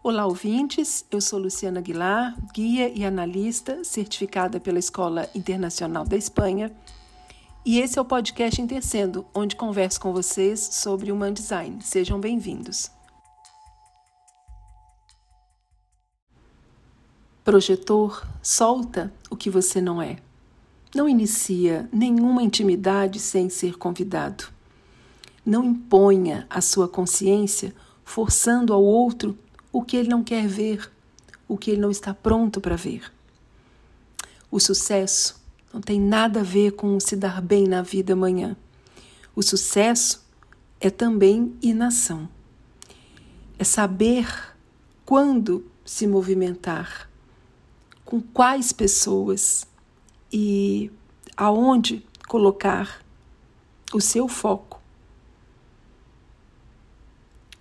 Olá, ouvintes. Eu sou Luciana Aguilar, guia e analista certificada pela Escola Internacional da Espanha. E esse é o podcast Intercendo, onde converso com vocês sobre Human Design. Sejam bem-vindos. Projetor solta o que você não é. Não inicia nenhuma intimidade sem ser convidado. Não imponha a sua consciência forçando ao outro o que ele não quer ver, o que ele não está pronto para ver. O sucesso não tem nada a ver com se dar bem na vida amanhã. O sucesso é também inação. É saber quando se movimentar, com quais pessoas e aonde colocar o seu foco.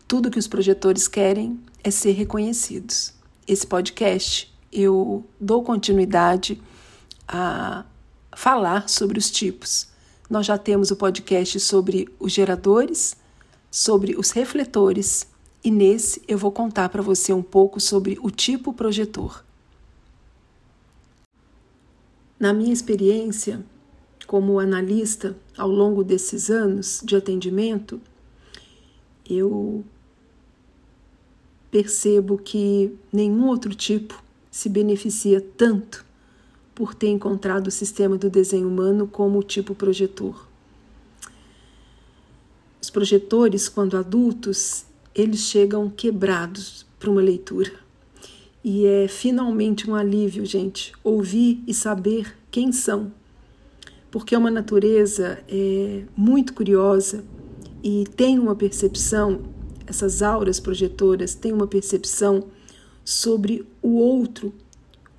Tudo que os projetores querem é ser reconhecidos. Esse podcast eu dou continuidade a falar sobre os tipos. Nós já temos o podcast sobre os geradores, sobre os refletores, e nesse eu vou contar para você um pouco sobre o tipo projetor. Na minha experiência como analista ao longo desses anos de atendimento, eu percebo que nenhum outro tipo se beneficia tanto por ter encontrado o sistema do desenho humano como o tipo projetor. Os projetores, quando adultos, eles chegam quebrados para uma leitura. E é finalmente um alívio, gente, ouvir e saber quem são. Porque é uma natureza é, muito curiosa e tem uma percepção essas auras projetoras têm uma percepção sobre o outro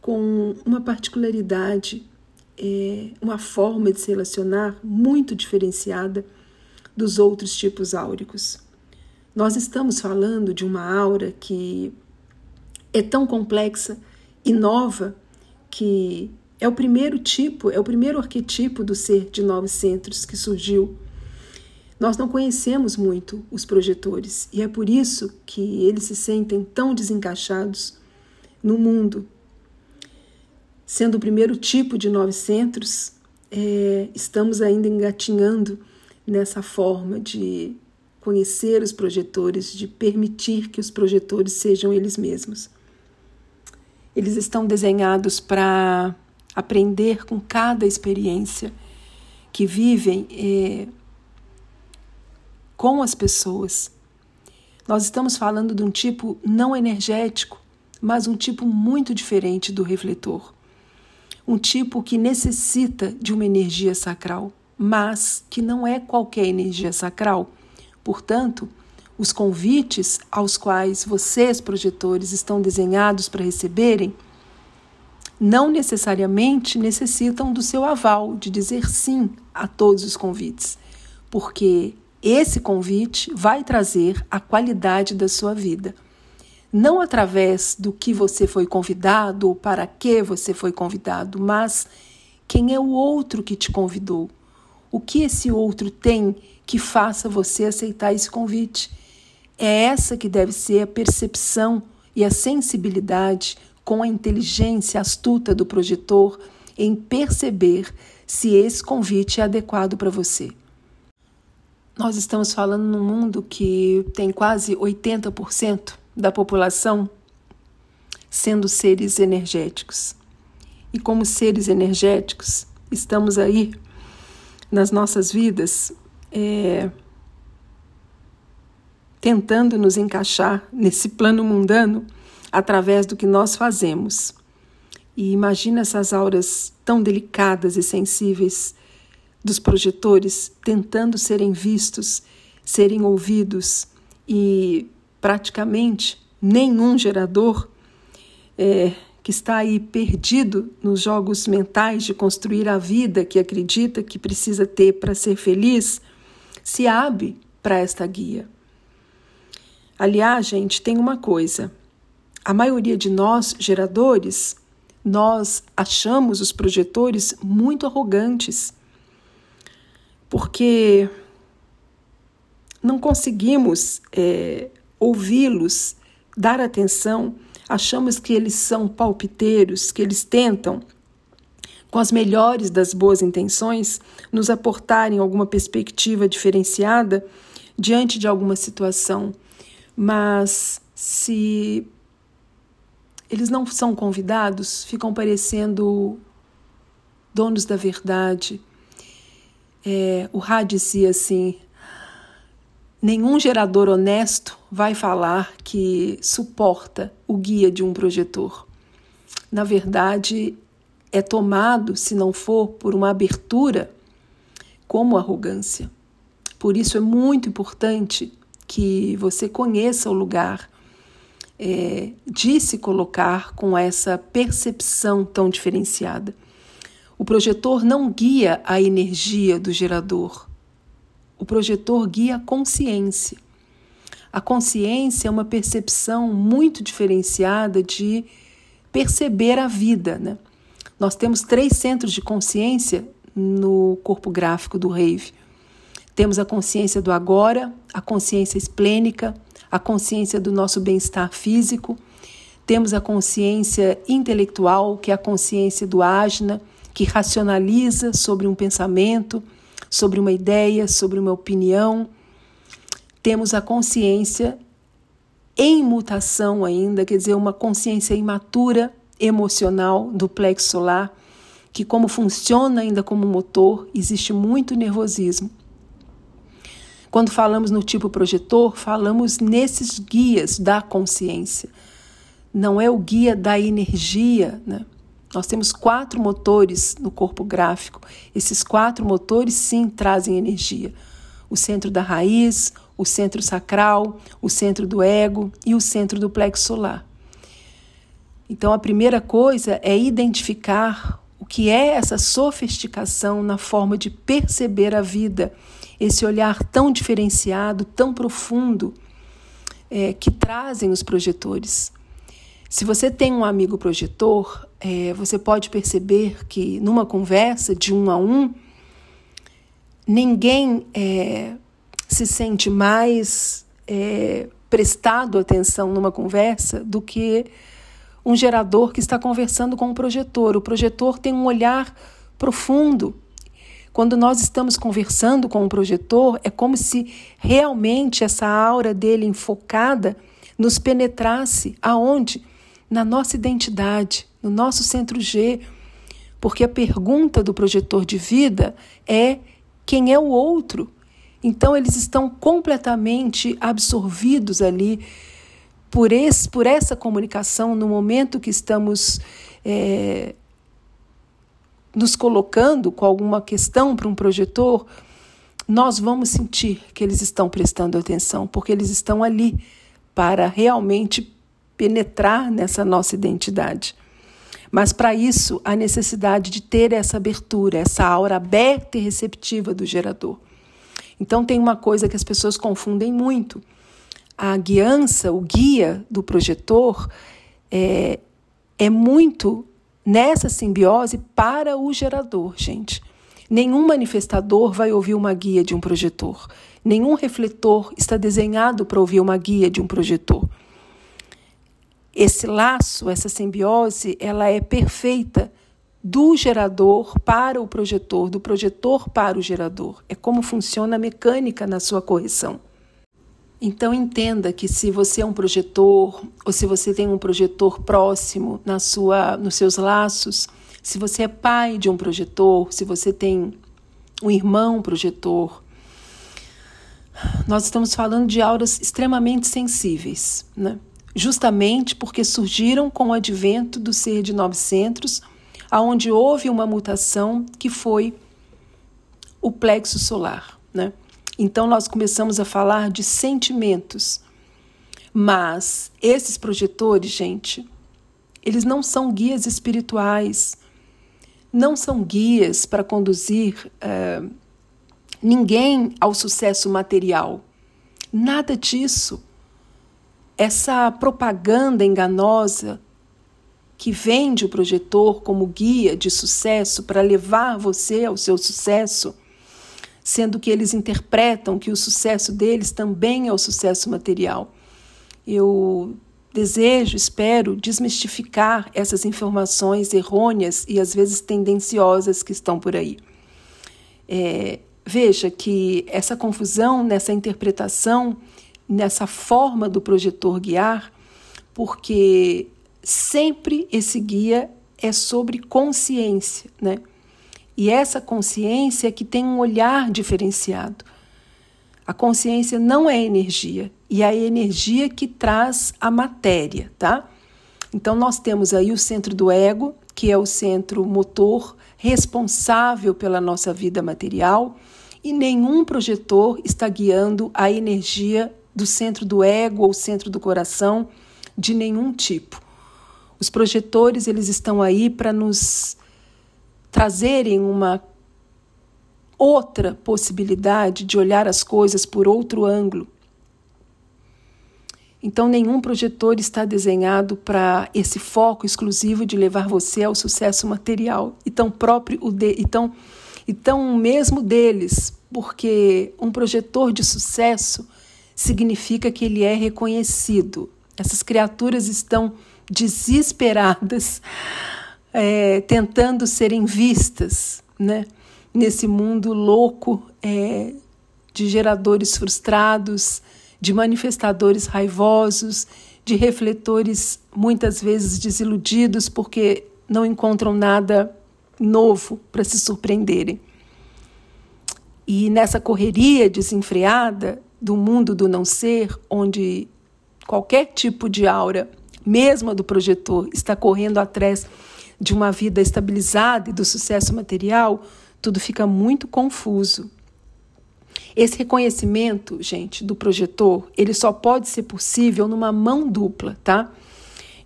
com uma particularidade, é, uma forma de se relacionar muito diferenciada dos outros tipos áuricos. Nós estamos falando de uma aura que é tão complexa e nova que é o primeiro tipo, é o primeiro arquetipo do ser de nove centros que surgiu nós não conhecemos muito os projetores e é por isso que eles se sentem tão desencaixados no mundo. Sendo o primeiro tipo de nove centros, é, estamos ainda engatinhando nessa forma de conhecer os projetores, de permitir que os projetores sejam eles mesmos. Eles estão desenhados para aprender com cada experiência que vivem. É, com as pessoas. Nós estamos falando de um tipo não energético, mas um tipo muito diferente do refletor. Um tipo que necessita de uma energia sacral, mas que não é qualquer energia sacral. Portanto, os convites aos quais vocês, projetores, estão desenhados para receberem, não necessariamente necessitam do seu aval, de dizer sim a todos os convites, porque esse convite vai trazer a qualidade da sua vida. Não através do que você foi convidado ou para que você foi convidado, mas quem é o outro que te convidou. O que esse outro tem que faça você aceitar esse convite? É essa que deve ser a percepção e a sensibilidade com a inteligência astuta do projetor em perceber se esse convite é adequado para você. Nós estamos falando num mundo que tem quase 80% da população sendo seres energéticos. E como seres energéticos, estamos aí nas nossas vidas é, tentando nos encaixar nesse plano mundano através do que nós fazemos. E imagina essas auras tão delicadas e sensíveis dos projetores tentando serem vistos, serem ouvidos e praticamente nenhum gerador é, que está aí perdido nos jogos mentais de construir a vida que acredita que precisa ter para ser feliz, se abre para esta guia. Aliás, gente, tem uma coisa: a maioria de nós, geradores, nós achamos os projetores muito arrogantes porque não conseguimos é, ouvi-los dar atenção, achamos que eles são palpiteiros, que eles tentam, com as melhores das boas intenções, nos aportarem alguma perspectiva diferenciada diante de alguma situação. Mas se eles não são convidados, ficam parecendo donos da verdade. É, o Rá dizia assim: nenhum gerador honesto vai falar que suporta o guia de um projetor. Na verdade, é tomado, se não for por uma abertura, como arrogância. Por isso é muito importante que você conheça o lugar é, de se colocar com essa percepção tão diferenciada. O projetor não guia a energia do gerador. O projetor guia a consciência. A consciência é uma percepção muito diferenciada de perceber a vida. Né? Nós temos três centros de consciência no corpo gráfico do Rave. Temos a consciência do agora, a consciência esplênica, a consciência do nosso bem-estar físico. Temos a consciência intelectual, que é a consciência do ajna, que racionaliza sobre um pensamento, sobre uma ideia, sobre uma opinião. Temos a consciência em mutação ainda, quer dizer, uma consciência imatura emocional do plexo solar, que como funciona ainda como motor, existe muito nervosismo. Quando falamos no tipo projetor, falamos nesses guias da consciência. Não é o guia da energia, né? Nós temos quatro motores no corpo gráfico. Esses quatro motores, sim, trazem energia: o centro da raiz, o centro sacral, o centro do ego e o centro do plexo solar. Então, a primeira coisa é identificar o que é essa sofisticação na forma de perceber a vida, esse olhar tão diferenciado, tão profundo é, que trazem os projetores. Se você tem um amigo projetor, é, você pode perceber que numa conversa de um a um, ninguém é, se sente mais é, prestado atenção numa conversa do que um gerador que está conversando com um projetor. O projetor tem um olhar profundo. Quando nós estamos conversando com um projetor, é como se realmente essa aura dele enfocada nos penetrasse aonde? Na nossa identidade, no nosso centro G, porque a pergunta do projetor de vida é quem é o outro. Então eles estão completamente absorvidos ali por, esse, por essa comunicação no momento que estamos é, nos colocando com alguma questão para um projetor, nós vamos sentir que eles estão prestando atenção, porque eles estão ali para realmente penetrar nessa nossa identidade. Mas para isso, há necessidade de ter essa abertura, essa aura aberta e receptiva do gerador. Então, tem uma coisa que as pessoas confundem muito. A guiança, o guia do projetor, é, é muito nessa simbiose para o gerador, gente. Nenhum manifestador vai ouvir uma guia de um projetor. Nenhum refletor está desenhado para ouvir uma guia de um projetor. Esse laço, essa simbiose, ela é perfeita do gerador para o projetor, do projetor para o gerador. É como funciona a mecânica na sua correção. Então entenda que se você é um projetor ou se você tem um projetor próximo na sua nos seus laços, se você é pai de um projetor, se você tem um irmão projetor, nós estamos falando de auras extremamente sensíveis, né? Justamente porque surgiram com o advento do ser de nove centros, aonde houve uma mutação que foi o plexo solar, né? Então nós começamos a falar de sentimentos. Mas esses projetores, gente, eles não são guias espirituais, não são guias para conduzir uh, ninguém ao sucesso material. Nada disso essa propaganda enganosa que vende o projetor como guia de sucesso para levar você ao seu sucesso, sendo que eles interpretam que o sucesso deles também é o sucesso material. Eu desejo, espero, desmistificar essas informações errôneas e às vezes tendenciosas que estão por aí. É, veja que essa confusão nessa interpretação, nessa forma do projetor guiar, porque sempre esse guia é sobre consciência, né? E essa consciência é que tem um olhar diferenciado. A consciência não é energia, e é a energia que traz a matéria, tá? Então nós temos aí o centro do ego, que é o centro motor responsável pela nossa vida material, e nenhum projetor está guiando a energia do centro do ego ou centro do coração de nenhum tipo. Os projetores eles estão aí para nos trazerem uma outra possibilidade de olhar as coisas por outro ângulo. Então, nenhum projetor está desenhado para esse foco exclusivo de levar você ao sucesso material e tão próprio o de, e tão, e tão mesmo deles, porque um projetor de sucesso significa que ele é reconhecido. Essas criaturas estão desesperadas, é, tentando serem vistas, né? Nesse mundo louco é, de geradores frustrados, de manifestadores raivosos, de refletores muitas vezes desiludidos porque não encontram nada novo para se surpreenderem. E nessa correria desenfreada do mundo do não ser, onde qualquer tipo de aura mesmo a do projetor, está correndo atrás de uma vida estabilizada e do sucesso material, tudo fica muito confuso. Esse reconhecimento, gente, do projetor, ele só pode ser possível numa mão dupla, tá?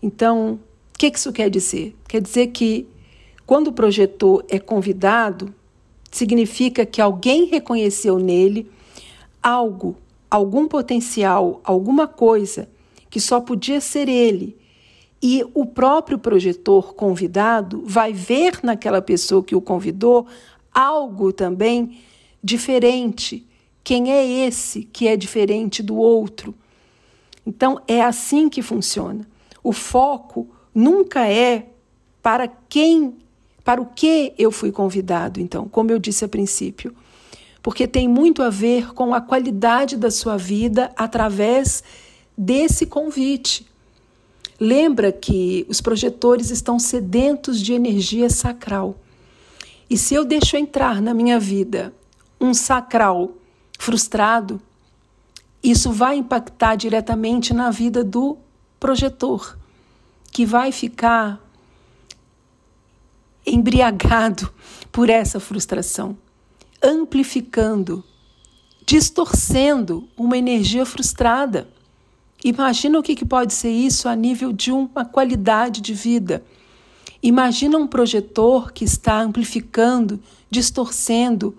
Então, o que isso quer dizer? Quer dizer que quando o projetor é convidado, significa que alguém reconheceu nele algo, algum potencial, alguma coisa que só podia ser ele. E o próprio projetor convidado vai ver naquela pessoa que o convidou algo também diferente. Quem é esse que é diferente do outro? Então é assim que funciona. O foco nunca é para quem, para o que eu fui convidado, então, como eu disse a princípio. Porque tem muito a ver com a qualidade da sua vida através desse convite. Lembra que os projetores estão sedentos de energia sacral. E se eu deixo entrar na minha vida um sacral frustrado, isso vai impactar diretamente na vida do projetor, que vai ficar embriagado por essa frustração, amplificando, distorcendo uma energia frustrada. Imagina o que pode ser isso a nível de uma qualidade de vida. Imagina um projetor que está amplificando, distorcendo,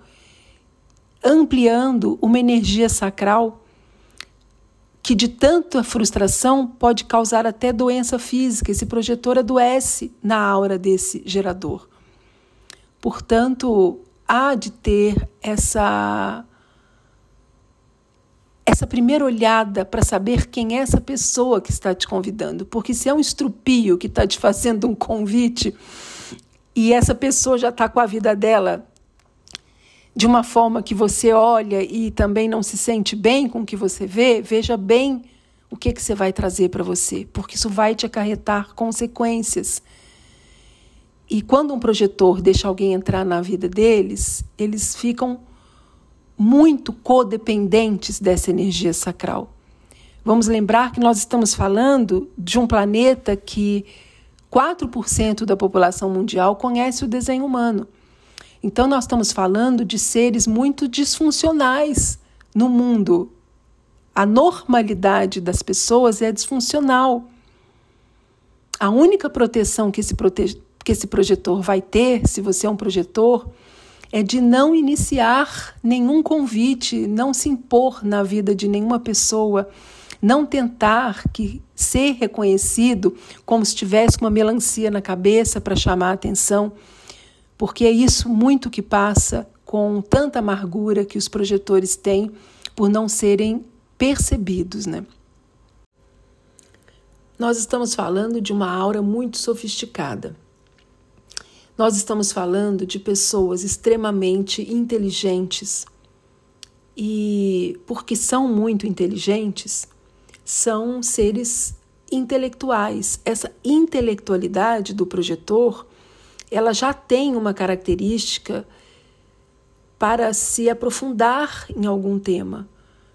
ampliando uma energia sacral que de tanta frustração pode causar até doença física. Esse projetor adoece na aura desse gerador. Portanto, há de ter essa essa primeira olhada para saber quem é essa pessoa que está te convidando. Porque se é um estrupio que está te fazendo um convite e essa pessoa já está com a vida dela de uma forma que você olha e também não se sente bem com o que você vê, veja bem o que, que você vai trazer para você, porque isso vai te acarretar consequências. E quando um projetor deixa alguém entrar na vida deles, eles ficam muito codependentes dessa energia sacral. Vamos lembrar que nós estamos falando de um planeta que 4% da população mundial conhece o desenho humano. Então, nós estamos falando de seres muito disfuncionais no mundo. A normalidade das pessoas é disfuncional. A única proteção que esse, prote... que esse projetor vai ter, se você é um projetor, é de não iniciar nenhum convite, não se impor na vida de nenhuma pessoa, não tentar que ser reconhecido como se tivesse uma melancia na cabeça para chamar a atenção, porque é isso muito que passa com tanta amargura que os projetores têm por não serem percebidos, né? nós estamos falando de uma aura muito sofisticada. Nós estamos falando de pessoas extremamente inteligentes. E porque são muito inteligentes, são seres intelectuais. Essa intelectualidade do projetor, ela já tem uma característica para se aprofundar em algum tema.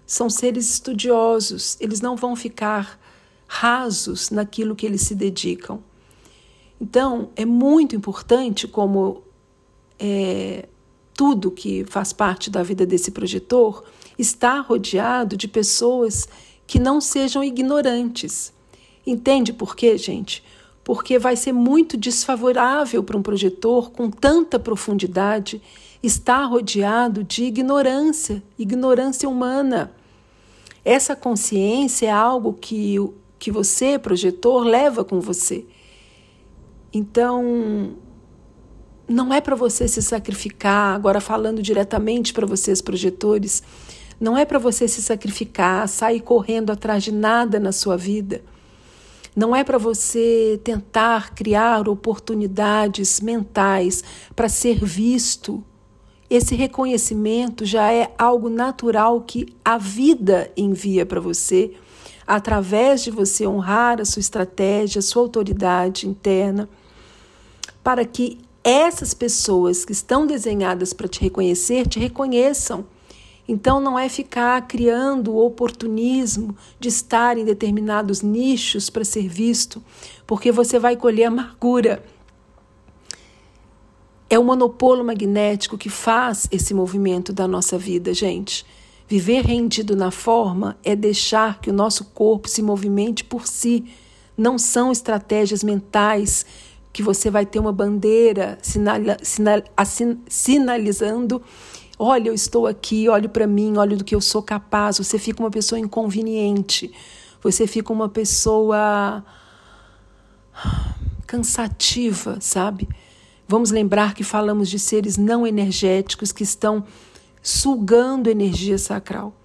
São seres estudiosos, eles não vão ficar rasos naquilo que eles se dedicam. Então, é muito importante, como é, tudo que faz parte da vida desse projetor, estar rodeado de pessoas que não sejam ignorantes. Entende por quê, gente? Porque vai ser muito desfavorável para um projetor com tanta profundidade estar rodeado de ignorância, ignorância humana. Essa consciência é algo que, que você, projetor, leva com você. Então, não é para você se sacrificar, agora falando diretamente para vocês, projetores, não é para você se sacrificar, sair correndo atrás de nada na sua vida. Não é para você tentar criar oportunidades mentais para ser visto. Esse reconhecimento já é algo natural que a vida envia para você através de você honrar a sua estratégia, a sua autoridade interna, para que essas pessoas que estão desenhadas para te reconhecer te reconheçam. Então não é ficar criando o oportunismo de estar em determinados nichos para ser visto, porque você vai colher amargura. É o monopólio magnético que faz esse movimento da nossa vida, gente. Viver rendido na forma é deixar que o nosso corpo se movimente por si. Não são estratégias mentais que você vai ter uma bandeira sinala, sinal, sinalizando: olha, eu estou aqui, olhe para mim, olha do que eu sou capaz. Você fica uma pessoa inconveniente, você fica uma pessoa cansativa, sabe? Vamos lembrar que falamos de seres não energéticos que estão sugando energia sacral.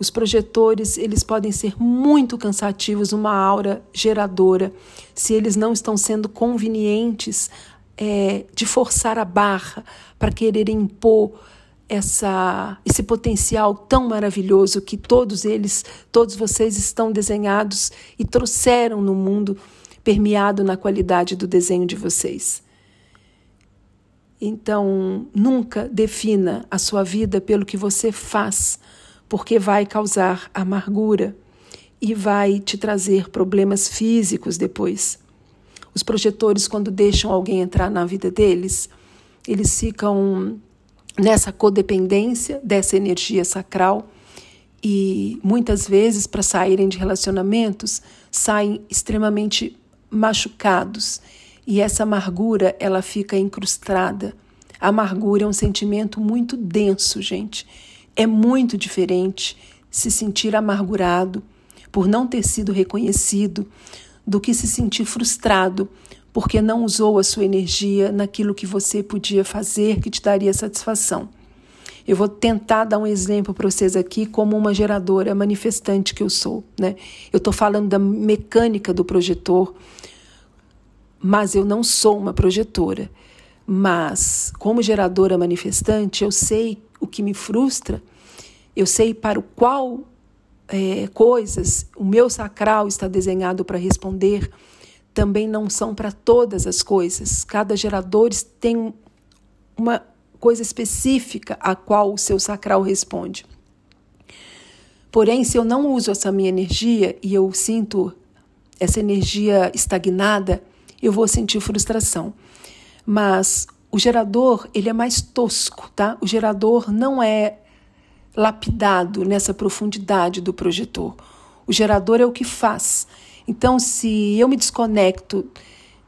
Os projetores, eles podem ser muito cansativos, uma aura geradora, se eles não estão sendo convenientes é, de forçar a barra para querer impor essa, esse potencial tão maravilhoso que todos eles, todos vocês estão desenhados e trouxeram no mundo, permeado na qualidade do desenho de vocês. Então, nunca defina a sua vida pelo que você faz, porque vai causar amargura e vai te trazer problemas físicos depois. Os projetores, quando deixam alguém entrar na vida deles, eles ficam nessa codependência dessa energia sacral e muitas vezes, para saírem de relacionamentos, saem extremamente machucados e essa amargura, ela fica incrustada. A amargura é um sentimento muito denso, gente. É muito diferente se sentir amargurado por não ter sido reconhecido do que se sentir frustrado porque não usou a sua energia naquilo que você podia fazer que te daria satisfação. Eu vou tentar dar um exemplo para vocês aqui como uma geradora manifestante que eu sou, né? Eu estou falando da mecânica do projetor, mas eu não sou uma projetora. Mas, como geradora manifestante, eu sei o que me frustra, eu sei para o qual é, coisas o meu sacral está desenhado para responder, também não são para todas as coisas. Cada gerador tem uma coisa específica a qual o seu sacral responde. Porém, se eu não uso essa minha energia e eu sinto essa energia estagnada, eu vou sentir frustração. Mas o gerador, ele é mais tosco, tá? O gerador não é lapidado nessa profundidade do projetor. O gerador é o que faz. Então, se eu me desconecto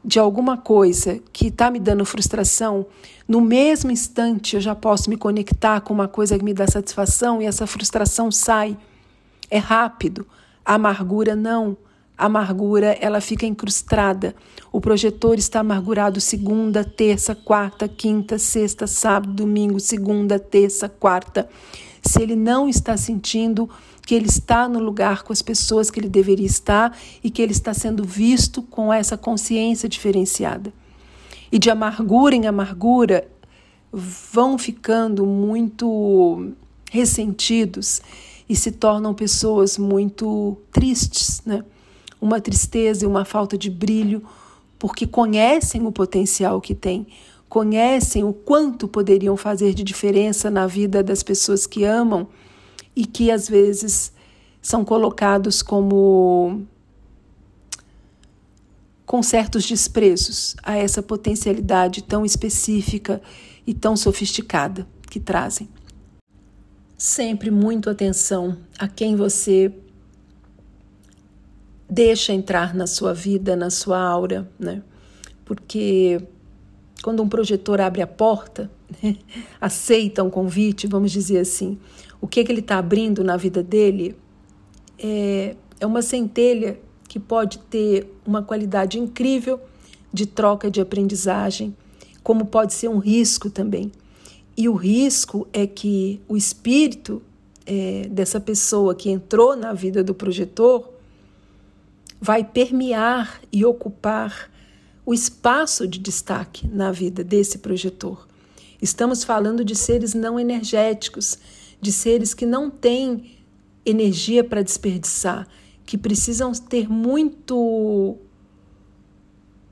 de alguma coisa que está me dando frustração, no mesmo instante eu já posso me conectar com uma coisa que me dá satisfação e essa frustração sai. É rápido. A amargura não. A amargura, ela fica incrustada. O projetor está amargurado segunda, terça, quarta, quinta, sexta, sábado, domingo, segunda, terça, quarta. Se ele não está sentindo que ele está no lugar com as pessoas que ele deveria estar e que ele está sendo visto com essa consciência diferenciada. E de amargura em amargura vão ficando muito ressentidos e se tornam pessoas muito tristes, né? Uma tristeza e uma falta de brilho, porque conhecem o potencial que têm, conhecem o quanto poderiam fazer de diferença na vida das pessoas que amam e que às vezes são colocados como com certos desprezos a essa potencialidade tão específica e tão sofisticada que trazem. Sempre muito atenção a quem você deixa entrar na sua vida, na sua aura, né? Porque quando um projetor abre a porta, aceita um convite, vamos dizer assim, o que, que ele está abrindo na vida dele é, é uma centelha que pode ter uma qualidade incrível de troca de aprendizagem, como pode ser um risco também. E o risco é que o espírito é, dessa pessoa que entrou na vida do projetor vai permear e ocupar o espaço de destaque na vida desse projetor. Estamos falando de seres não energéticos, de seres que não têm energia para desperdiçar, que precisam ter muito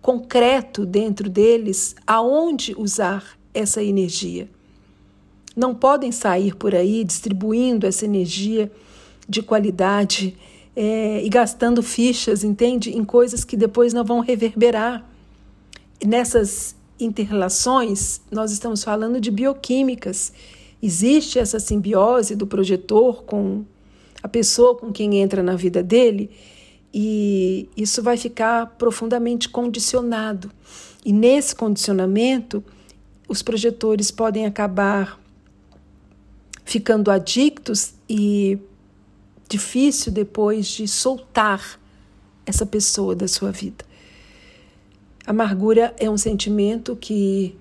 concreto dentro deles aonde usar essa energia. Não podem sair por aí distribuindo essa energia de qualidade é, e gastando fichas, entende? Em coisas que depois não vão reverberar nessas interrelações, nós estamos falando de bioquímicas. Existe essa simbiose do projetor com a pessoa com quem entra na vida dele, e isso vai ficar profundamente condicionado. E nesse condicionamento, os projetores podem acabar ficando adictos e difícil depois de soltar essa pessoa da sua vida. Amargura é um sentimento que,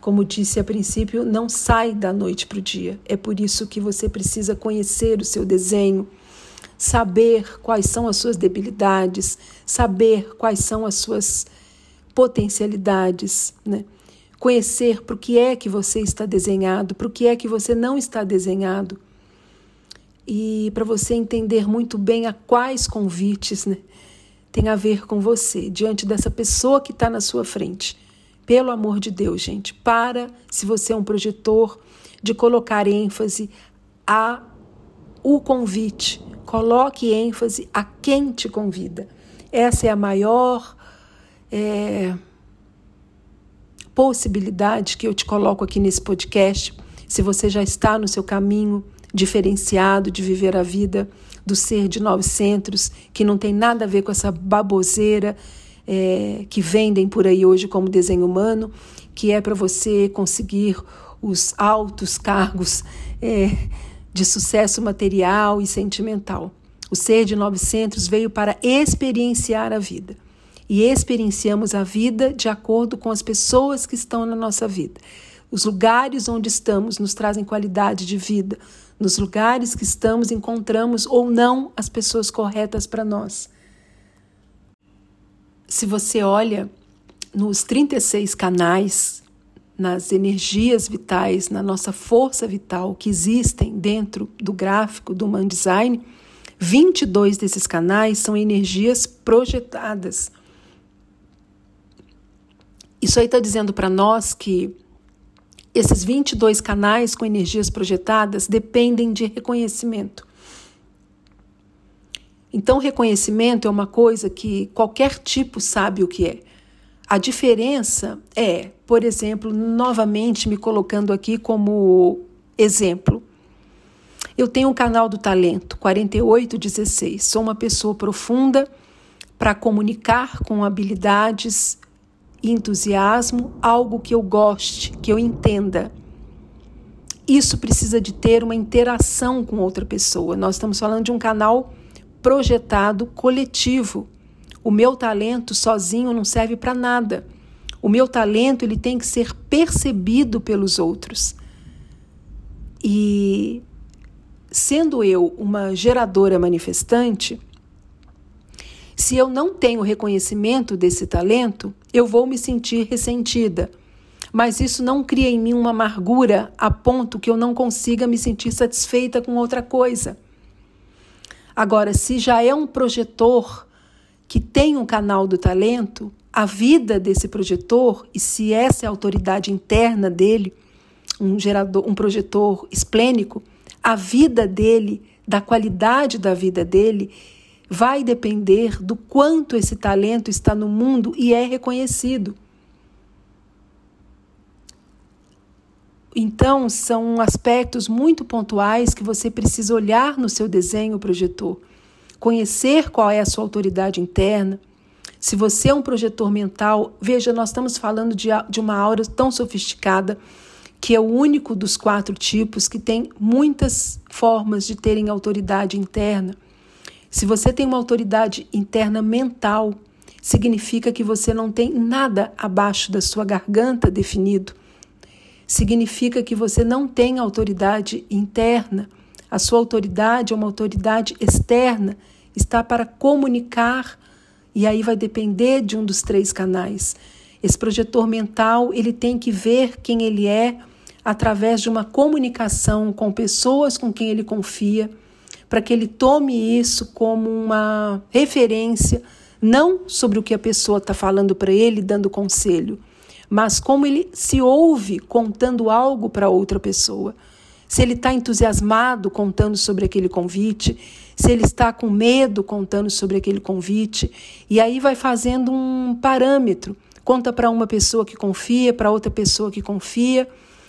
como disse a princípio, não sai da noite para o dia. É por isso que você precisa conhecer o seu desenho, saber quais são as suas debilidades, saber quais são as suas potencialidades, né? Conhecer para o que é que você está desenhado, para o que é que você não está desenhado. E para você entender muito bem a quais convites, né? Tem a ver com você, diante dessa pessoa que está na sua frente. Pelo amor de Deus, gente, para, se você é um projetor, de colocar ênfase a o convite. Coloque ênfase a quem te convida. Essa é a maior é, possibilidade que eu te coloco aqui nesse podcast. Se você já está no seu caminho diferenciado de viver a vida do ser de nove centros, que não tem nada a ver com essa baboseira é, que vendem por aí hoje como desenho humano, que é para você conseguir os altos cargos é, de sucesso material e sentimental. O ser de nove centros veio para experienciar a vida. E experienciamos a vida de acordo com as pessoas que estão na nossa vida. Os lugares onde estamos nos trazem qualidade de vida, nos lugares que estamos, encontramos ou não as pessoas corretas para nós. Se você olha nos 36 canais, nas energias vitais, na nossa força vital que existem dentro do gráfico do Man Design, 22 desses canais são energias projetadas. Isso aí está dizendo para nós que esses 22 canais com energias projetadas dependem de reconhecimento. Então, reconhecimento é uma coisa que qualquer tipo sabe o que é. A diferença é, por exemplo, novamente me colocando aqui como exemplo. Eu tenho um canal do talento 4816. Sou uma pessoa profunda para comunicar com habilidades entusiasmo, algo que eu goste, que eu entenda. Isso precisa de ter uma interação com outra pessoa. Nós estamos falando de um canal projetado coletivo. O meu talento sozinho não serve para nada. O meu talento ele tem que ser percebido pelos outros. E sendo eu uma geradora manifestante, se eu não tenho reconhecimento desse talento, eu vou me sentir ressentida. Mas isso não cria em mim uma amargura a ponto que eu não consiga me sentir satisfeita com outra coisa. Agora, se já é um projetor que tem um canal do talento, a vida desse projetor, e se essa é a autoridade interna dele, um gerador, um projetor esplênico, a vida dele, da qualidade da vida dele, vai depender do quanto esse talento está no mundo e é reconhecido. Então, são aspectos muito pontuais que você precisa olhar no seu desenho projetor, conhecer qual é a sua autoridade interna. Se você é um projetor mental, veja, nós estamos falando de, de uma aura tão sofisticada que é o único dos quatro tipos que tem muitas formas de terem autoridade interna. Se você tem uma autoridade interna mental, significa que você não tem nada abaixo da sua garganta definido. Significa que você não tem autoridade interna. A sua autoridade é uma autoridade externa, está para comunicar e aí vai depender de um dos três canais. Esse projetor mental, ele tem que ver quem ele é, através de uma comunicação com pessoas com quem ele confia, para que ele tome isso como uma referência, não sobre o que a pessoa está falando para ele, dando conselho, mas como ele se ouve contando algo para outra pessoa. Se ele está entusiasmado contando sobre aquele convite, se ele está com medo contando sobre aquele convite, e aí vai fazendo um parâmetro. Conta para uma pessoa que confia, para outra pessoa que confia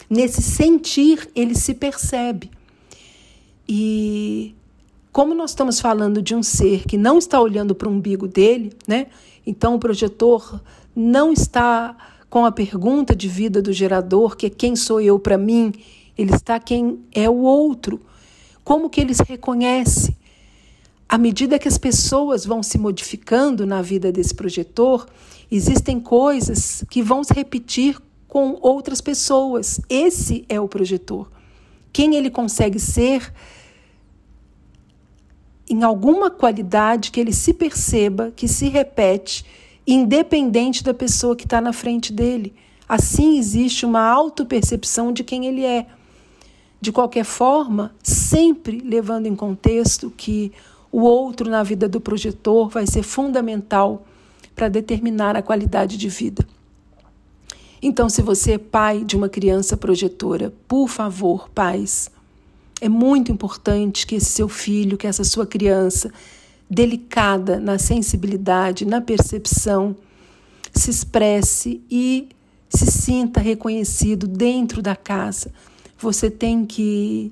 Nesse sentir, ele se percebe. E como nós estamos falando de um ser que não está olhando para o umbigo dele, né? Então o projetor não está com a pergunta de vida do gerador, que é quem sou eu para mim, ele está quem é o outro. Como que ele se reconhece? À medida que as pessoas vão se modificando na vida desse projetor, existem coisas que vão se repetir com outras pessoas. Esse é o projetor. Quem ele consegue ser em alguma qualidade que ele se perceba, que se repete, independente da pessoa que está na frente dele. Assim existe uma autopercepção de quem ele é. De qualquer forma, sempre levando em contexto que o outro na vida do projetor vai ser fundamental para determinar a qualidade de vida. Então, se você é pai de uma criança projetora, por favor, pais, é muito importante que esse seu filho, que essa sua criança, delicada na sensibilidade, na percepção, se expresse e se sinta reconhecido dentro da casa. Você tem que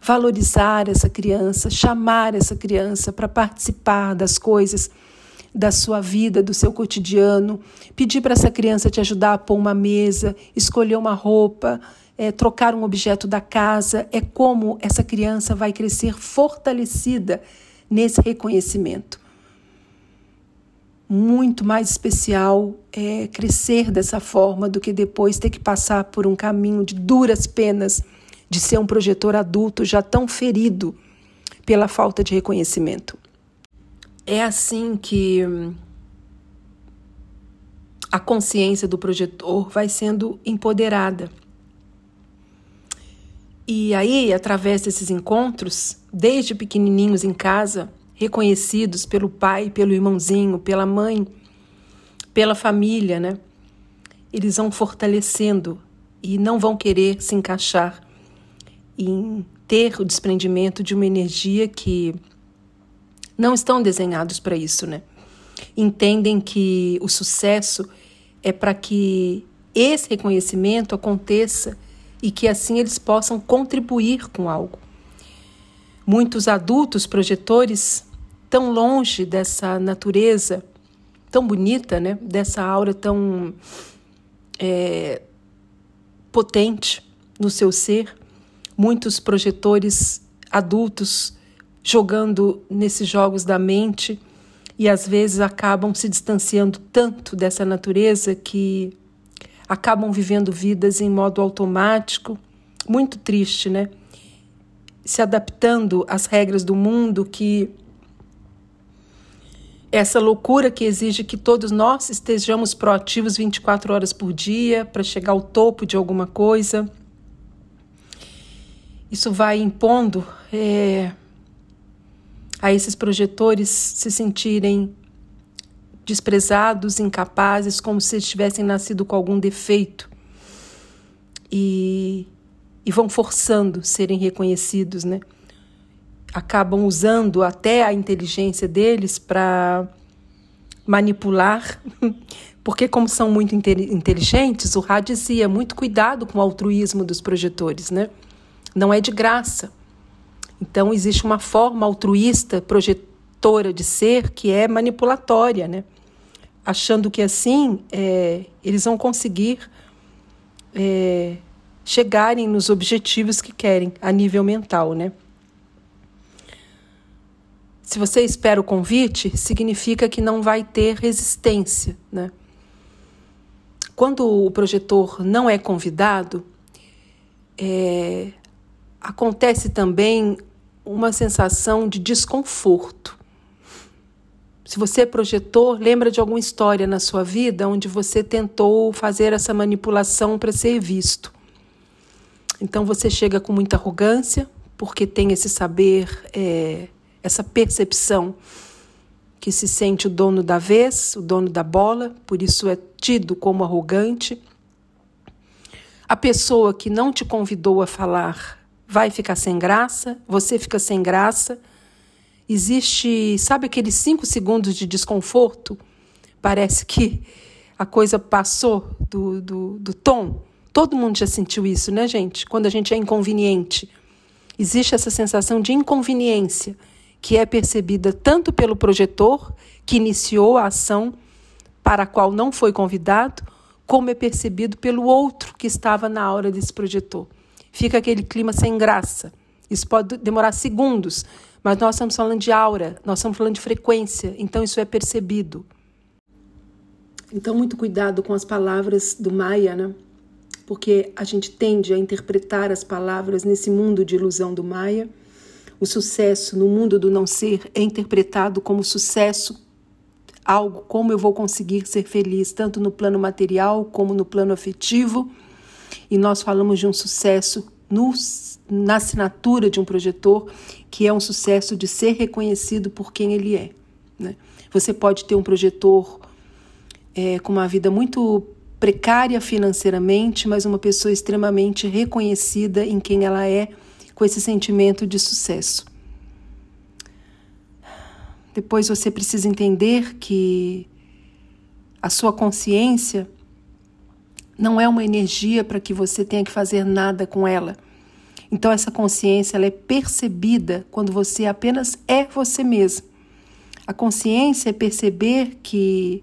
valorizar essa criança, chamar essa criança para participar das coisas da sua vida, do seu cotidiano, pedir para essa criança te ajudar a pôr uma mesa, escolher uma roupa, é, trocar um objeto da casa, é como essa criança vai crescer fortalecida nesse reconhecimento. Muito mais especial é crescer dessa forma do que depois ter que passar por um caminho de duras penas de ser um projetor adulto já tão ferido pela falta de reconhecimento. É assim que a consciência do projetor vai sendo empoderada. E aí, através desses encontros, desde pequenininhos em casa, reconhecidos pelo pai, pelo irmãozinho, pela mãe, pela família, né? Eles vão fortalecendo e não vão querer se encaixar em ter o desprendimento de uma energia que não estão desenhados para isso, né? Entendem que o sucesso é para que esse reconhecimento aconteça e que assim eles possam contribuir com algo. Muitos adultos projetores tão longe dessa natureza tão bonita, né? Dessa aura tão é, potente no seu ser. Muitos projetores adultos jogando nesses jogos da mente e às vezes acabam se distanciando tanto dessa natureza que acabam vivendo vidas em modo automático, muito triste, né? se adaptando às regras do mundo, que essa loucura que exige que todos nós estejamos proativos 24 horas por dia para chegar ao topo de alguma coisa. Isso vai impondo é, a esses projetores se sentirem desprezados, incapazes, como se tivessem nascido com algum defeito. E, e vão forçando serem reconhecidos, né? acabam usando até a inteligência deles para manipular, porque como são muito inteligentes, o Ra dizia muito cuidado com o altruísmo dos projetores, né? Não é de graça. Então existe uma forma altruísta, projetora de ser que é manipulatória, né? Achando que assim é, eles vão conseguir é, chegarem nos objetivos que querem a nível mental, né? Se você espera o convite, significa que não vai ter resistência. Né? Quando o projetor não é convidado, é, acontece também uma sensação de desconforto. Se você é projetor, lembra de alguma história na sua vida onde você tentou fazer essa manipulação para ser visto. Então você chega com muita arrogância, porque tem esse saber é, essa percepção que se sente o dono da vez, o dono da bola, por isso é tido como arrogante. A pessoa que não te convidou a falar vai ficar sem graça, você fica sem graça. Existe, sabe aqueles cinco segundos de desconforto? Parece que a coisa passou do, do, do tom. Todo mundo já sentiu isso, né, gente? Quando a gente é inconveniente. Existe essa sensação de inconveniência que é percebida tanto pelo projetor, que iniciou a ação para a qual não foi convidado, como é percebido pelo outro que estava na aura desse projetor. Fica aquele clima sem graça. Isso pode demorar segundos, mas nós estamos falando de aura, nós estamos falando de frequência, então isso é percebido. Então, muito cuidado com as palavras do Maia, né? Porque a gente tende a interpretar as palavras nesse mundo de ilusão do Maia o sucesso no mundo do não ser é interpretado como sucesso, algo como eu vou conseguir ser feliz, tanto no plano material como no plano afetivo. E nós falamos de um sucesso no, na assinatura de um projetor, que é um sucesso de ser reconhecido por quem ele é. Né? Você pode ter um projetor é, com uma vida muito precária financeiramente, mas uma pessoa extremamente reconhecida em quem ela é com esse sentimento de sucesso. Depois você precisa entender que a sua consciência não é uma energia para que você tenha que fazer nada com ela. Então essa consciência ela é percebida quando você apenas é você mesmo. A consciência é perceber que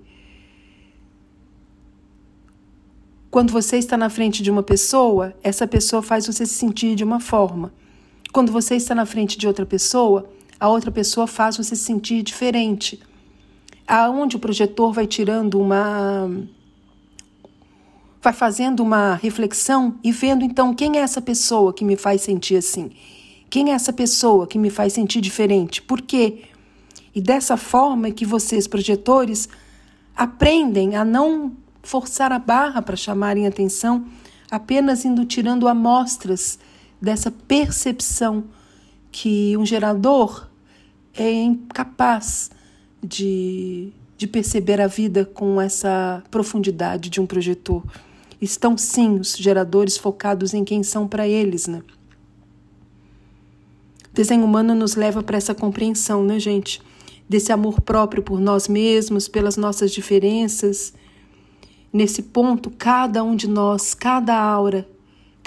quando você está na frente de uma pessoa, essa pessoa faz você se sentir de uma forma. Quando você está na frente de outra pessoa, a outra pessoa faz você se sentir diferente. Aonde o projetor vai tirando uma vai fazendo uma reflexão e vendo então quem é essa pessoa que me faz sentir assim? Quem é essa pessoa que me faz sentir diferente? Por quê? E dessa forma que vocês, projetores, aprendem a não forçar a barra para chamarem atenção, apenas indo tirando amostras dessa percepção que um gerador é incapaz de, de perceber a vida com essa profundidade de um projetor. Estão sim os geradores focados em quem são para eles, né? O desenho humano nos leva para essa compreensão, né, gente? Desse amor próprio por nós mesmos, pelas nossas diferenças. Nesse ponto, cada um de nós, cada aura,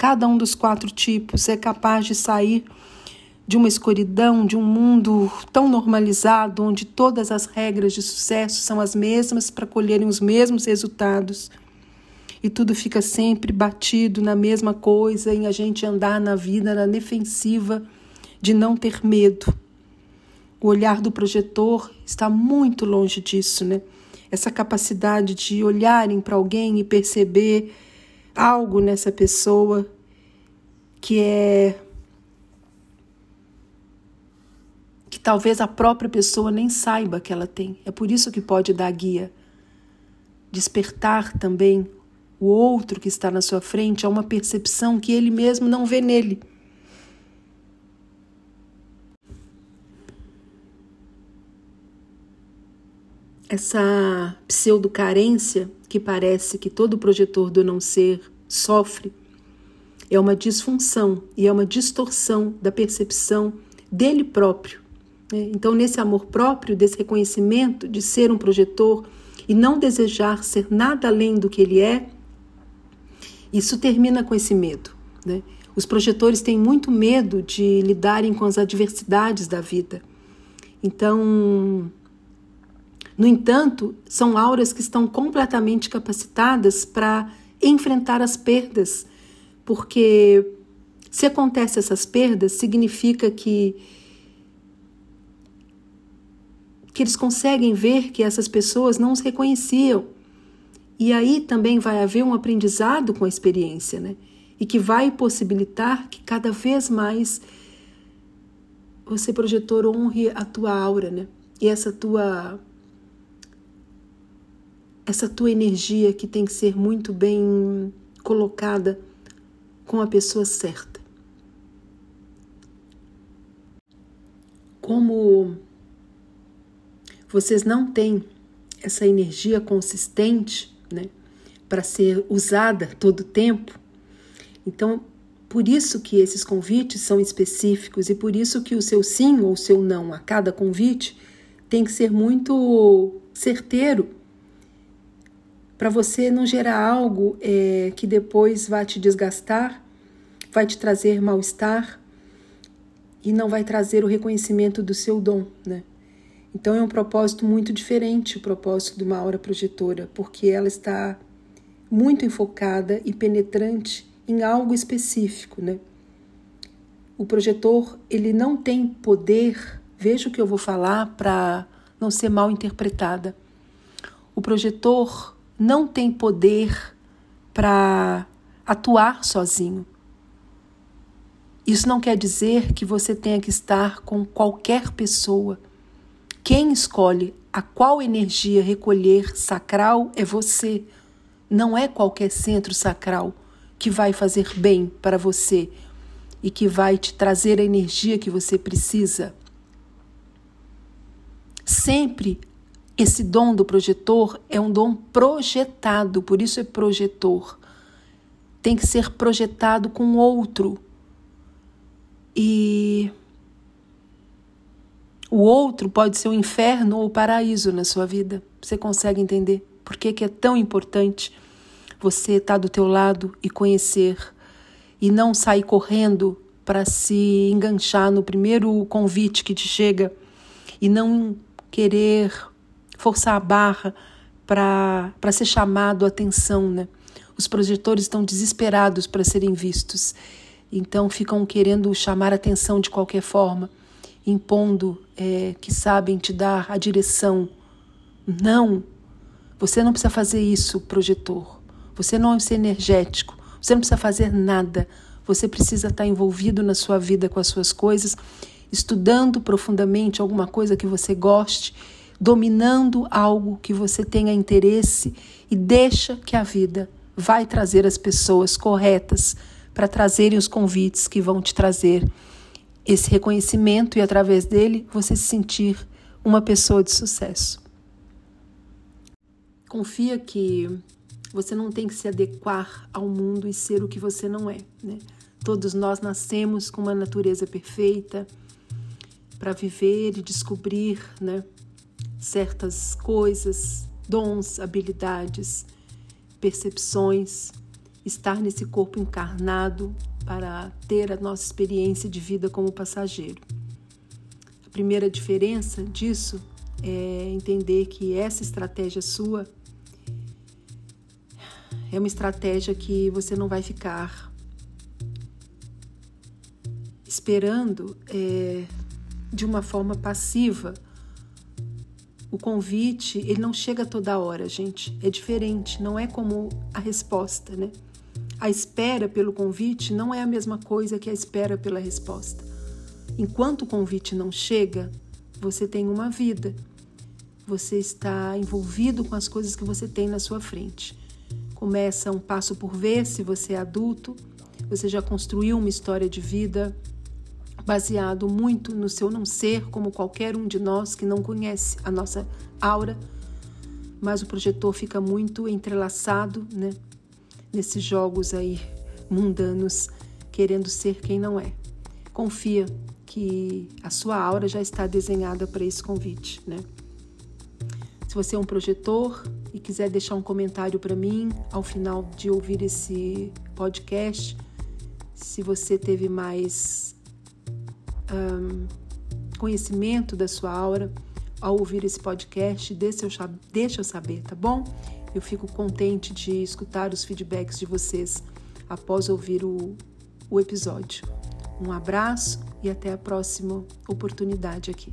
Cada um dos quatro tipos é capaz de sair de uma escuridão, de um mundo tão normalizado, onde todas as regras de sucesso são as mesmas para colherem os mesmos resultados. E tudo fica sempre batido na mesma coisa, em a gente andar na vida na defensiva de não ter medo. O olhar do projetor está muito longe disso, né? Essa capacidade de olharem para alguém e perceber algo nessa pessoa que é talvez a própria pessoa nem saiba que ela tem. É por isso que pode dar guia. Despertar também o outro que está na sua frente a uma percepção que ele mesmo não vê nele. Essa pseudo-carência que parece que todo projetor do não ser sofre é uma disfunção e é uma distorção da percepção dele próprio. Né? Então, nesse amor próprio, desse reconhecimento de ser um projetor e não desejar ser nada além do que ele é, isso termina com esse medo. Né? Os projetores têm muito medo de lidarem com as adversidades da vida. Então, no entanto, são auras que estão completamente capacitadas para enfrentar as perdas, porque se acontecem essas perdas, significa que que eles conseguem ver que essas pessoas não os reconheciam. E aí também vai haver um aprendizado com a experiência, né? E que vai possibilitar que cada vez mais você, projetor, honre a tua aura, né? E essa tua essa tua energia que tem que ser muito bem colocada com a pessoa certa. Como vocês não têm essa energia consistente, né, para ser usada todo o tempo, então por isso que esses convites são específicos e por isso que o seu sim ou o seu não a cada convite tem que ser muito certeiro para você não gerar algo é, que depois vai te desgastar, vai te trazer mal-estar e não vai trazer o reconhecimento do seu dom, né? Então é um propósito muito diferente o propósito de uma aura projetora, porque ela está muito enfocada e penetrante em algo específico, né? O projetor, ele não tem poder, veja o que eu vou falar para não ser mal interpretada. O projetor não tem poder para atuar sozinho. Isso não quer dizer que você tenha que estar com qualquer pessoa. Quem escolhe a qual energia recolher sacral é você. Não é qualquer centro sacral que vai fazer bem para você e que vai te trazer a energia que você precisa. Sempre esse dom do projetor é um dom projetado, por isso é projetor. Tem que ser projetado com outro. E o outro pode ser o inferno ou o paraíso na sua vida. Você consegue entender por que, que é tão importante você estar do teu lado e conhecer e não sair correndo para se enganchar no primeiro convite que te chega e não querer forçar a barra para ser chamado a atenção, né? Os projetores estão desesperados para serem vistos, então ficam querendo chamar a atenção de qualquer forma, impondo é, que sabem te dar a direção. Não, você não precisa fazer isso, projetor. Você não é ser energético. Você não precisa fazer nada. Você precisa estar envolvido na sua vida com as suas coisas, estudando profundamente alguma coisa que você goste dominando algo que você tenha interesse e deixa que a vida vai trazer as pessoas corretas para trazerem os convites que vão te trazer esse reconhecimento e através dele você se sentir uma pessoa de sucesso. Confia que você não tem que se adequar ao mundo e ser o que você não é. Né? Todos nós nascemos com uma natureza perfeita para viver e descobrir né, certas coisas, dons, habilidades, percepções, estar nesse corpo encarnado para ter a nossa experiência de vida como passageiro. A primeira diferença disso é entender que essa estratégia sua é uma estratégia que você não vai ficar esperando é, de uma forma passiva o convite, ele não chega toda hora, gente. É diferente, não é como a resposta, né? A espera pelo convite não é a mesma coisa que a espera pela resposta. Enquanto o convite não chega, você tem uma vida. Você está envolvido com as coisas que você tem na sua frente. Começa um passo por vez, se você é adulto, você já construiu uma história de vida baseado muito no seu não ser, como qualquer um de nós que não conhece a nossa aura, mas o projetor fica muito entrelaçado, né? Nesses jogos aí mundanos, querendo ser quem não é. Confia que a sua aura já está desenhada para esse convite, né? Se você é um projetor e quiser deixar um comentário para mim ao final de ouvir esse podcast, se você teve mais um, conhecimento da sua aura ao ouvir esse podcast, deixa eu, deixa eu saber, tá bom? Eu fico contente de escutar os feedbacks de vocês após ouvir o, o episódio. Um abraço e até a próxima oportunidade aqui.